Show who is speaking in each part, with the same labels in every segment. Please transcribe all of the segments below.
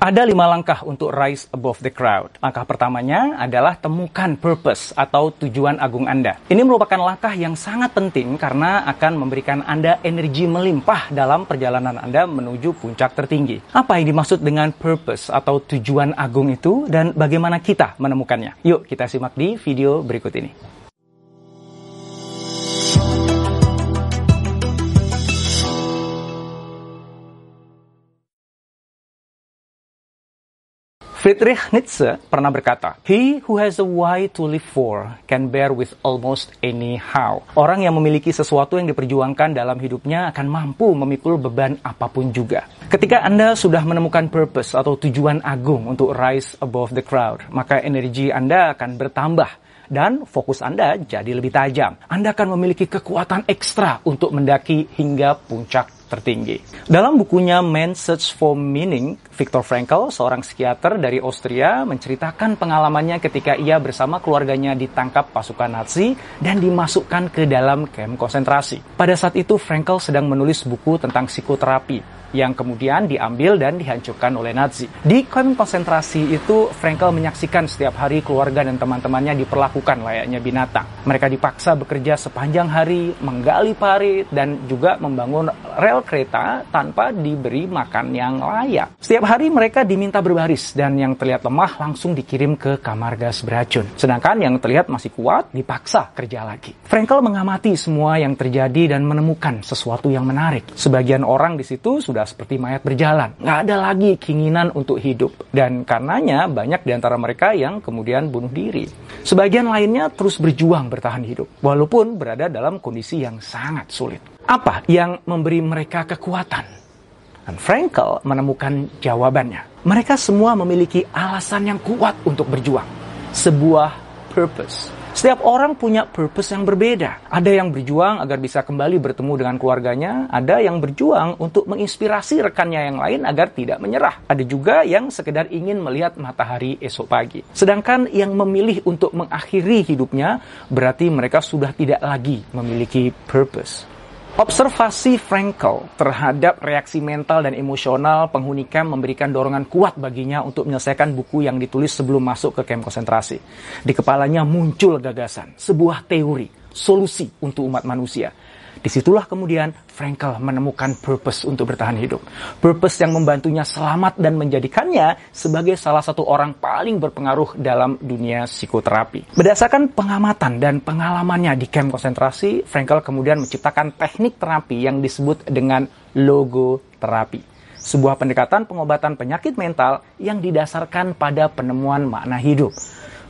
Speaker 1: Ada lima langkah untuk rise above the crowd. Langkah pertamanya adalah temukan purpose atau tujuan agung Anda. Ini merupakan langkah yang sangat penting karena akan memberikan Anda energi melimpah dalam perjalanan Anda menuju puncak tertinggi. Apa yang dimaksud dengan purpose atau tujuan agung itu dan bagaimana kita menemukannya? Yuk kita simak di video berikut ini. Friedrich Nietzsche pernah berkata, He who has a why to live for can bear with almost any how. Orang yang memiliki sesuatu yang diperjuangkan dalam hidupnya akan mampu memikul beban apa pun juga. Ketika Anda sudah menemukan purpose atau tujuan agung untuk rise above the crowd, maka energi Anda akan bertambah dan fokus Anda jadi lebih tajam. Anda akan memiliki kekuatan ekstra untuk mendaki hingga puncak tertinggi. Dalam bukunya Man's Search for Meaning, Viktor Frankl, seorang psikiater dari Austria, menceritakan pengalamannya ketika ia bersama keluarganya ditangkap pasukan Nazi dan dimasukkan ke dalam kamp konsentrasi. Pada saat itu, Frankl sedang menulis buku tentang psikoterapi yang kemudian diambil dan dihancurkan oleh Nazi. Di kamp konsentrasi itu, Frankel menyaksikan setiap hari keluarga dan teman-temannya diperlakukan layaknya binatang. Mereka dipaksa bekerja sepanjang hari, menggali parit, dan juga membangun rel kereta tanpa diberi makan yang layak. Setiap hari mereka diminta berbaris, dan yang terlihat lemah langsung dikirim ke kamar gas beracun. Sedangkan yang terlihat masih kuat dipaksa kerja lagi. Frankel mengamati semua yang terjadi dan menemukan sesuatu yang menarik. Sebagian orang di situ sudah seperti mayat berjalan. Nggak ada lagi keinginan untuk hidup. Dan karenanya banyak di antara mereka yang kemudian bunuh diri. Sebagian lainnya terus berjuang bertahan hidup. Walaupun berada dalam kondisi yang sangat sulit. Apa yang memberi mereka kekuatan? Dan Frankel menemukan jawabannya. Mereka semua memiliki alasan yang kuat untuk berjuang. Sebuah purpose setiap orang punya purpose yang berbeda. Ada yang berjuang agar bisa kembali bertemu dengan keluarganya, ada yang berjuang untuk menginspirasi rekannya yang lain agar tidak menyerah. Ada juga yang sekedar ingin melihat matahari esok pagi. Sedangkan yang memilih untuk mengakhiri hidupnya berarti mereka sudah tidak lagi memiliki purpose. Observasi Frankel terhadap reaksi mental dan emosional penghuni camp memberikan dorongan kuat baginya untuk menyelesaikan buku yang ditulis sebelum masuk ke camp konsentrasi. Di kepalanya muncul gagasan, sebuah teori, solusi untuk umat manusia Di situlah kemudian Frankel menemukan purpose untuk bertahan hidup. Purpose yang membantunya selamat dan menjadikannya sebagai salah satu orang paling berpengaruh dalam dunia psikoterapi. Berdasarkan pengamatan dan pengalamannya di camp konsentrasi, Frankel kemudian menciptakan teknik terapi yang disebut dengan logoterapi sebuah pendekatan pengobatan penyakit mental yang didasarkan pada penemuan makna hidup.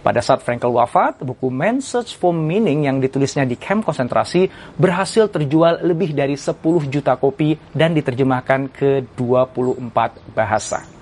Speaker 1: Pada saat Frankel wafat, buku Man's Search for Meaning yang ditulisnya di kamp konsentrasi berhasil terjual lebih dari 10 juta kopi dan diterjemahkan ke 24 bahasa.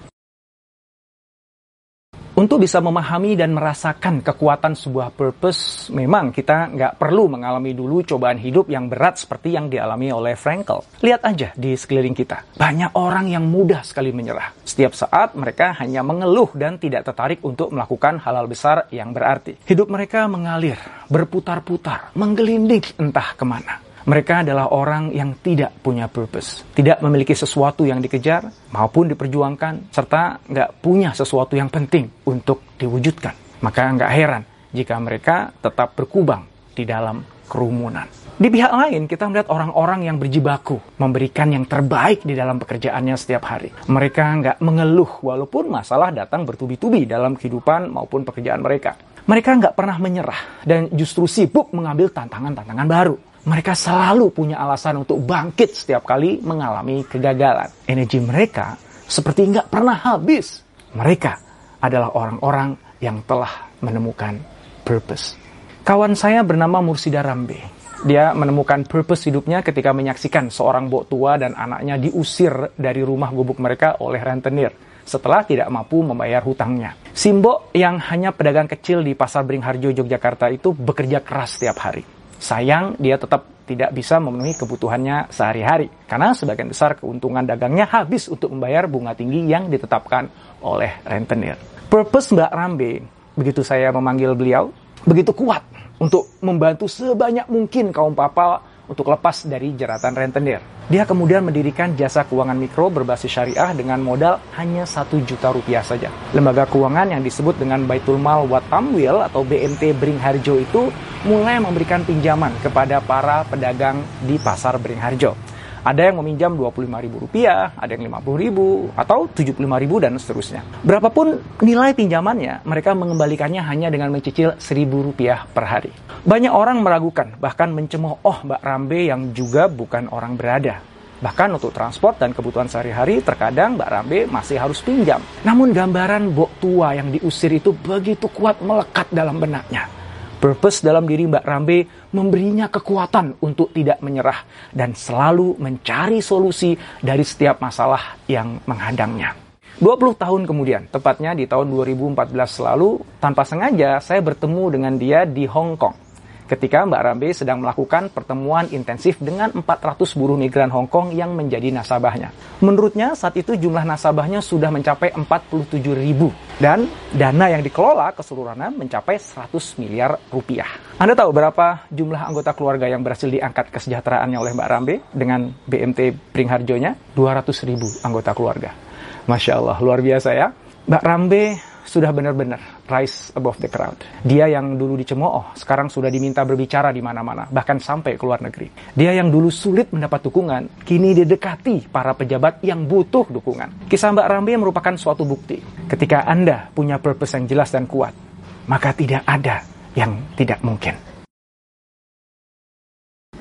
Speaker 1: Untuk bisa memahami dan merasakan kekuatan sebuah purpose, memang kita nggak perlu mengalami dulu cobaan hidup yang berat seperti yang dialami oleh Frankel. Lihat aja di sekeliling kita. Banyak orang yang mudah sekali menyerah. Setiap saat mereka hanya mengeluh dan tidak tertarik untuk melakukan hal-hal besar yang berarti. Hidup mereka mengalir, berputar-putar, menggelinding entah ke mana. Mereka adalah orang yang tidak punya purpose, tidak memiliki sesuatu yang dikejar maupun diperjuangkan, serta nggak punya sesuatu yang penting untuk diwujudkan. Maka nggak heran jika mereka tetap berkubang di dalam kerumunan. Di pihak lain, kita melihat orang-orang yang berjibaku, memberikan yang terbaik di dalam pekerjaannya setiap hari. Mereka nggak mengeluh walaupun masalah datang bertubi-tubi dalam kehidupan maupun pekerjaan mereka. Mereka nggak pernah menyerah dan justru sibuk mengambil tantangan-tantangan baru. Mereka selalu punya alasan untuk bangkit setiap kali mengalami kegagalan. Energi mereka seperti nggak pernah habis. Mereka adalah orang-orang yang telah menemukan purpose. Kawan saya bernama Mursida Rambe. Dia menemukan purpose hidupnya ketika menyaksikan seorang bok tua dan anaknya diusir dari rumah gubuk mereka oleh rentenir setelah tidak mampu membayar hutangnya. Simbo yang hanya pedagang kecil di Pasar Beringharjo, Yogyakarta itu bekerja keras setiap hari Sayang dia tetap tidak bisa memenuhi kebutuhannya sehari-hari karena sebagian besar keuntungan dagangnya habis untuk membayar bunga tinggi yang ditetapkan oleh rentenir. Purpose Mbak Rambe, begitu saya memanggil beliau, begitu kuat untuk membantu sebanyak mungkin kaum papa untuk lepas dari jeratan rentenir. Dia kemudian mendirikan jasa keuangan mikro berbasis syariah dengan modal hanya 1 juta rupiah saja. Lembaga keuangan yang disebut dengan Baitul Mal Watamwil atau BMT Bringharjo itu mulai memberikan pinjaman kepada para pedagang di pasar Bringharjo. Ada yang meminjam Rp25.000, ada yang Rp50.000, atau Rp75.000 dan seterusnya. Berapapun nilai pinjamannya, mereka mengembalikannya hanya dengan mencicil Rp1.000 per hari. Banyak orang meragukan, bahkan mencemooh, oh Mbak Rambe yang juga bukan orang berada. Bahkan untuk transport dan kebutuhan sehari-hari, terkadang Mbak Rambe masih harus pinjam. Namun gambaran bok tua yang diusir itu begitu kuat melekat dalam benaknya. Purpose dalam diri Mbak Rambe memberinya kekuatan untuk tidak menyerah dan selalu mencari solusi dari setiap masalah yang menghadangnya. 20 tahun kemudian, tepatnya di tahun 2014 lalu, tanpa sengaja saya bertemu dengan dia di Hong Kong ketika Mbak Rambe sedang melakukan pertemuan intensif dengan 400 buruh migran Hong Kong yang menjadi nasabahnya. Menurutnya saat itu jumlah nasabahnya sudah mencapai 47 ribu dan dana yang dikelola keseluruhannya mencapai 100 miliar rupiah. Anda tahu berapa jumlah anggota keluarga yang berhasil diangkat kesejahteraannya oleh Mbak Rambe dengan BMT Pringharjonya? 200 ribu anggota keluarga. Masya Allah, luar biasa ya. Mbak Rambe sudah benar-benar rise above the crowd. Dia yang dulu dicemooh, sekarang sudah diminta berbicara di mana-mana, bahkan sampai ke luar negeri. Dia yang dulu sulit mendapat dukungan, kini didekati para pejabat yang butuh dukungan. Kisah Mbak Rambe merupakan suatu bukti. Ketika Anda punya purpose yang jelas dan kuat, maka tidak ada yang tidak mungkin.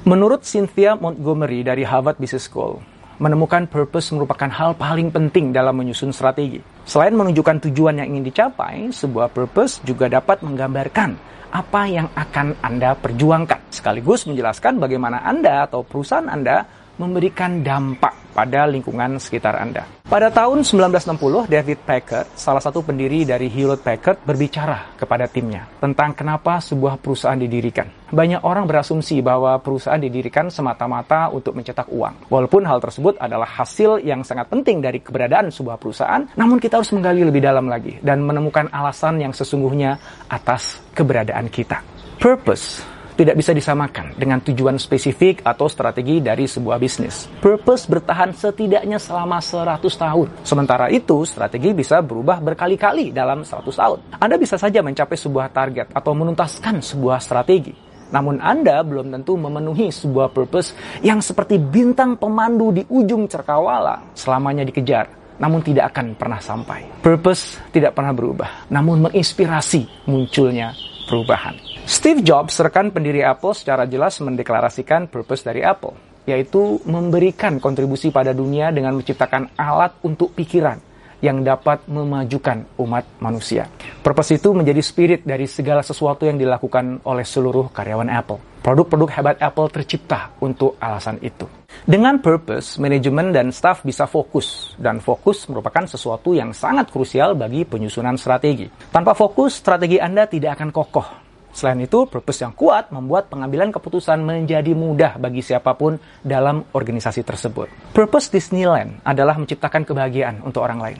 Speaker 1: Menurut Cynthia Montgomery dari Harvard Business School, menemukan purpose merupakan hal paling penting dalam menyusun strategi. Selain menunjukkan tujuan yang ingin dicapai, sebuah purpose juga dapat menggambarkan apa yang akan Anda perjuangkan, sekaligus menjelaskan bagaimana Anda atau perusahaan Anda memberikan dampak pada lingkungan sekitar Anda. Pada tahun 1960, David Packard, salah satu pendiri dari Hewlett Packard, berbicara kepada timnya tentang kenapa sebuah perusahaan didirikan. Banyak orang berasumsi bahwa perusahaan didirikan semata-mata untuk mencetak uang. Walaupun hal tersebut adalah hasil yang sangat penting dari keberadaan sebuah perusahaan, namun kita harus menggali lebih dalam lagi dan menemukan alasan yang sesungguhnya atas keberadaan kita. Purpose tidak bisa disamakan dengan tujuan spesifik atau strategi dari sebuah bisnis. Purpose bertahan setidaknya selama 100 tahun. Sementara itu, strategi bisa berubah berkali-kali dalam 100 tahun. Anda bisa saja mencapai sebuah target atau menuntaskan sebuah strategi. Namun Anda belum tentu memenuhi sebuah purpose yang seperti bintang pemandu di ujung cerkawala selamanya dikejar namun tidak akan pernah sampai. Purpose tidak pernah berubah, namun menginspirasi munculnya perubahan. Steve Jobs, rekan pendiri Apple, secara jelas mendeklarasikan purpose dari Apple, yaitu memberikan kontribusi pada dunia dengan menciptakan alat untuk pikiran yang dapat memajukan umat manusia. Purpose itu menjadi spirit dari segala sesuatu yang dilakukan oleh seluruh karyawan Apple. Produk-produk hebat Apple tercipta untuk alasan itu. Dengan purpose, manajemen dan staff bisa fokus, dan fokus merupakan sesuatu yang sangat krusial bagi penyusunan strategi. Tanpa fokus, strategi Anda tidak akan kokoh. Selain itu, purpose yang kuat membuat pengambilan keputusan menjadi mudah bagi siapa pun dalam organisasi tersebut. Purpose Disneyland adalah menciptakan kebahagiaan untuk orang lain.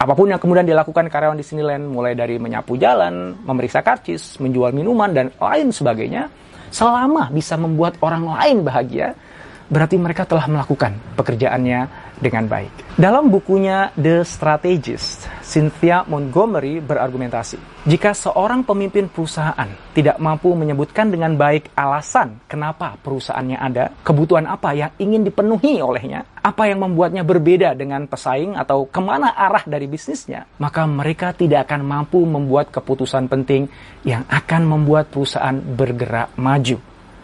Speaker 1: Apa pun yang kemudian dilakukan karyawan Disneyland, mulai dari menyapu jalan, memeriksa karcis, menjual minuman, dan lain sebagainya, selama bisa membuat orang lain bahagia, berarti mereka telah melakukan pekerjaannya dengan baik. Dalam bukunya The Strategist, Cynthia Montgomery berargumentasi, jika seorang pemimpin perusahaan tidak mampu menyebutkan dengan baik alasan kenapa perusahaannya ada, kebutuhan apa yang ingin dipenuhi olehnya, apa yang membuatnya berbeda dengan pesaing atau ke mana arah dari bisnisnya, maka mereka tidak akan mampu membuat keputusan penting yang akan membuat perusahaan bergerak maju.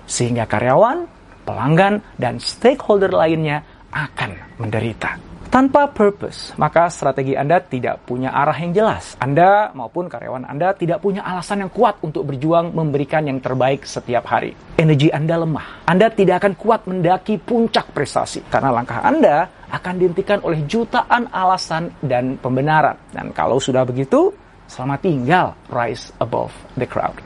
Speaker 1: Sehingga karyawan pelanggan, dan stakeholder lainnya akan menderita. Tanpa purpose, maka strategi Anda tidak punya arah yang jelas. Anda maupun karyawan Anda tidak punya alasan yang kuat untuk berjuang memberikan yang terbaik setiap hari. Energi Anda lemah. Anda tidak akan kuat mendaki puncak prestasi karena langkah Anda akan dihentikan oleh jutaan alasan dan pembenaran. Dan kalau sudah begitu, selamat tinggal rise above the crowd.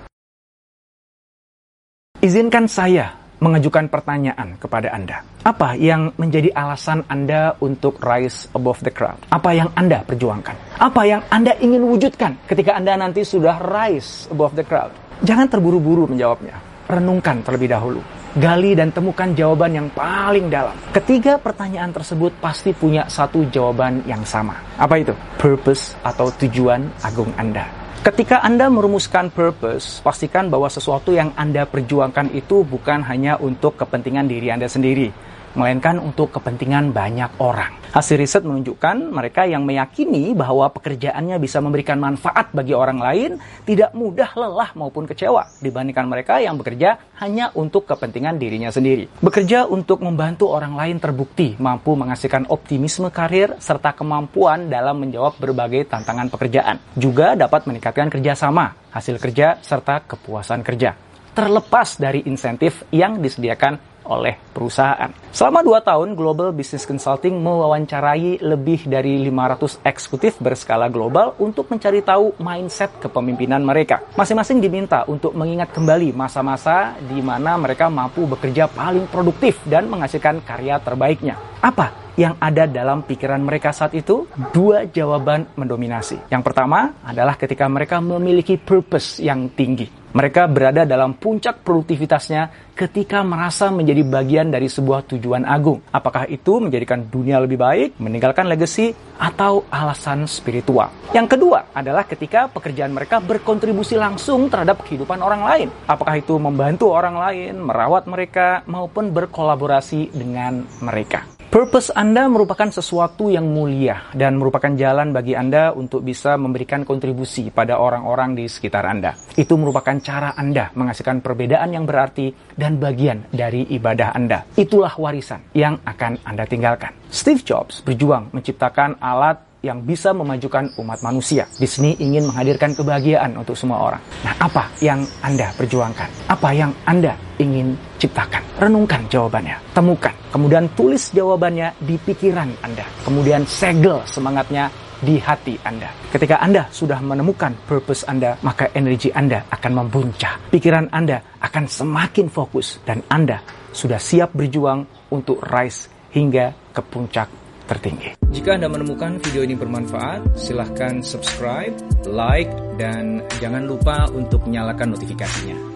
Speaker 1: Izinkan saya mengajukan pertanyaan kepada Anda. Apa yang menjadi alasan Anda untuk rise above the crowd? Apa yang Anda perjuangkan? Apa yang Anda ingin wujudkan ketika Anda nanti sudah rise above the crowd? Jangan terburu-buru menjawabnya. Renungkan terlebih dahulu. Gali dan temukan jawaban yang paling dalam. Ketiga pertanyaan tersebut pasti punya satu jawaban yang sama. Apa itu? Purpose atau tujuan agung Anda. Ketika Anda merumuskan purpose, pastikan bahwa sesuatu yang Anda perjuangkan itu bukan hanya untuk kepentingan diri Anda sendiri, melainkan untuk kepentingan banyak orang. Hasil riset menunjukkan mereka yang meyakini bahwa pekerjaannya bisa memberikan manfaat bagi orang lain tidak mudah lelah maupun kecewa dibandingkan mereka yang bekerja hanya untuk kepentingan dirinya sendiri. Bekerja untuk membantu orang lain terbukti mampu menghasilkan optimisme karir serta kemampuan dalam menjawab berbagai tantangan pekerjaan. Juga dapat meningkatkan kerjasama, hasil kerja, serta kepuasan kerja terlepas dari insentif yang disediakan oleh perusahaan. Selama dua tahun, Global Business Consulting mewawancarai lebih dari 500 eksekutif berskala global untuk mencari tahu mindset kepemimpinan mereka. Masing-masing diminta untuk mengingat kembali masa-masa di mana mereka mampu bekerja paling produktif dan menghasilkan karya terbaiknya. Apa yang ada dalam pikiran mereka saat itu, dua jawaban mendominasi. Yang pertama adalah ketika mereka memiliki purpose yang tinggi. Mereka berada dalam puncak produktivitasnya ketika merasa menjadi bagian dari sebuah tujuan agung. Apakah itu menjadikan dunia lebih baik, meninggalkan legacy, atau alasan spiritual. Yang kedua adalah ketika pekerjaan mereka berkontribusi langsung terhadap kehidupan orang lain. Apakah itu membantu orang lain, merawat mereka, maupun berkolaborasi dengan mereka. Purpose Anda merupakan sesuatu yang mulia dan merupakan jalan bagi Anda untuk bisa memberikan kontribusi pada orang-orang di sekitar Anda. Itu merupakan cara Anda menghasilkan perbedaan yang berarti dan bagian dari ibadah Anda. Itulah warisan yang akan Anda tinggalkan. Steve Jobs berjuang menciptakan alat yang bisa memajukan umat manusia. Disney ingin menghadirkan kebahagiaan untuk semua orang. Nah, apa yang Anda perjuangkan? Apa yang Anda ingin ciptakan? Renungkan jawabannya, temukan. Kemudian tulis jawabannya di pikiran Anda. Kemudian segel semangatnya di hati Anda. Ketika Anda sudah menemukan purpose Anda, maka energi Anda akan membuncah. Pikiran Anda akan semakin fokus dan Anda sudah siap berjuang untuk rise hingga ke puncak tertinggi. Jika Anda menemukan video ini bermanfaat, silahkan subscribe, like, dan jangan lupa untuk nyalakan notifikasinya.